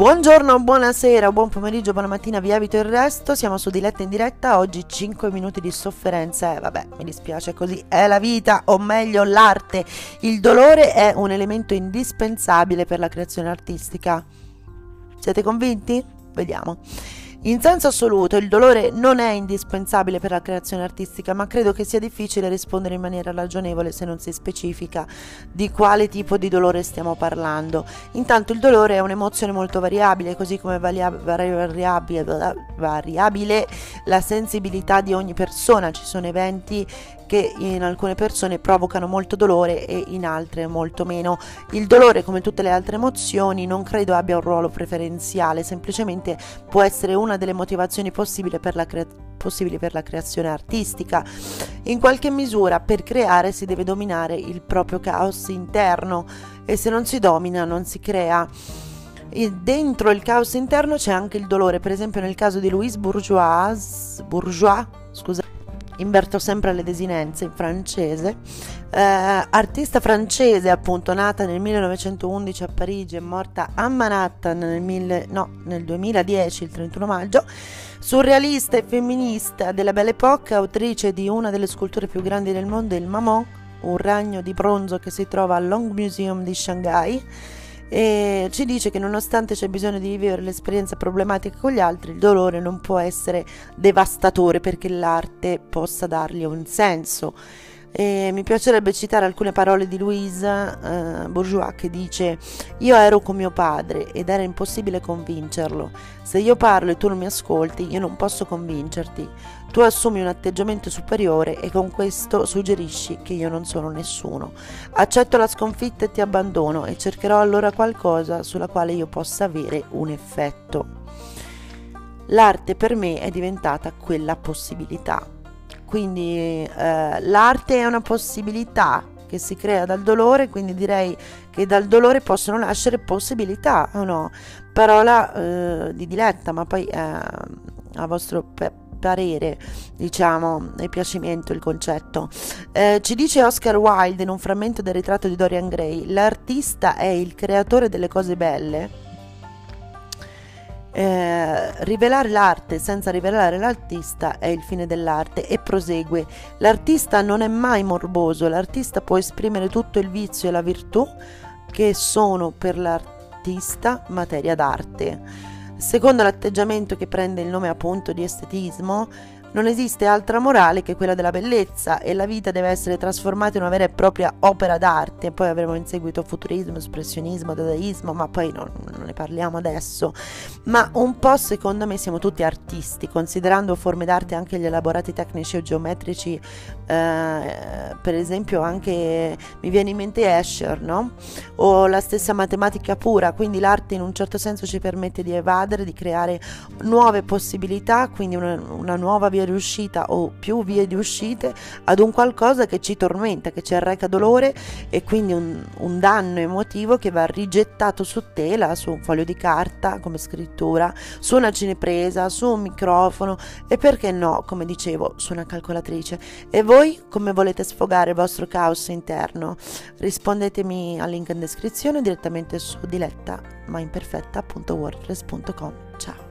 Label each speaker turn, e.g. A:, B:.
A: Buongiorno, buonasera, buon pomeriggio, buona mattina, vi evito il resto. Siamo su Diletta in diretta. Oggi 5 minuti di sofferenza. Eh, vabbè, mi dispiace così. È la vita, o meglio, l'arte. Il dolore è un elemento indispensabile per la creazione artistica. Siete convinti? Vediamo. In senso assoluto il dolore non è indispensabile per la creazione artistica, ma credo che sia difficile rispondere in maniera ragionevole se non si specifica di quale tipo di dolore stiamo parlando. Intanto il dolore è un'emozione molto variabile, così come variabile, variabile la sensibilità di ogni persona. Ci sono eventi che in alcune persone provocano molto dolore e in altre molto meno. Il dolore, come tutte le altre emozioni, non credo abbia un ruolo preferenziale, semplicemente può essere una delle motivazioni possibili per la creazione possibili per la creazione artistica. In qualche misura per creare si deve dominare il proprio caos interno e se non si domina non si crea. E dentro il caos interno c'è anche il dolore, per esempio nel caso di Louise Bourgeois, Bourgeois scusa, inverto sempre le desinenze in francese, eh, artista francese appunto nata nel 1911 a Parigi e morta a Manhattan nel, mille, no, nel 2010, il 31 maggio, surrealista e femminista della Belle Époque, autrice di una delle sculture più grandi del mondo, il Maman, un ragno di bronzo che si trova al Long Museum di Shanghai e ci dice che nonostante c'è bisogno di vivere l'esperienza problematica con gli altri, il dolore non può essere devastatore perché l'arte possa dargli un senso. E mi piacerebbe citare alcune parole di Louise eh, Bourgeois che dice io ero con mio padre ed era impossibile convincerlo. Se io parlo e tu non mi ascolti, io non posso convincerti. Tu assumi un atteggiamento superiore e con questo suggerisci che io non sono nessuno. Accetto la sconfitta e ti abbandono e cercherò allora qualcosa sulla quale io possa avere un effetto. L'arte per me è diventata quella possibilità quindi eh, l'arte è una possibilità che si crea dal dolore, quindi direi che dal dolore possono nascere possibilità, o no? Parola eh, di diletta, ma poi eh, a vostro pe- parere, diciamo, e piacimento il concetto. Eh, ci dice Oscar Wilde in un frammento del ritratto di Dorian Gray, l'artista è il creatore delle cose belle eh, rivelare l'arte senza rivelare l'artista è il fine dell'arte e prosegue. L'artista non è mai morboso, l'artista può esprimere tutto il vizio e la virtù che sono per l'artista materia d'arte. Secondo l'atteggiamento che prende il nome appunto di estetismo, non esiste altra morale che quella della bellezza e la vita deve essere trasformata in una vera e propria opera d'arte. Poi avremo in seguito futurismo, espressionismo, dadaismo, ma poi non, non, ne parliamo adesso. Ma un po' secondo me siamo tutti artisti, considerando forme d'arte anche gli elaborati tecnici o geometrici, eh, per esempio anche mi viene in mente Escher, no? O la stessa matematica pura, quindi l'arte in un certo senso ci permette di evadere, di creare nuove possibilità, quindi una, una nuova via di uscita o più vie di uscite ad un qualcosa che ci tormenta, che ci arreca dolore e quindi un, un danno emotivo che va rigettato su tela, su un foglio di carta come scrittura, su una cinepresa, su un microfono e perché no, come dicevo, su una calcolatrice. E voi come volete sfogare il vostro caos interno? Rispondetemi al link in descrizione direttamente su diletta ma imperfetta.wordpress.com. Ciao!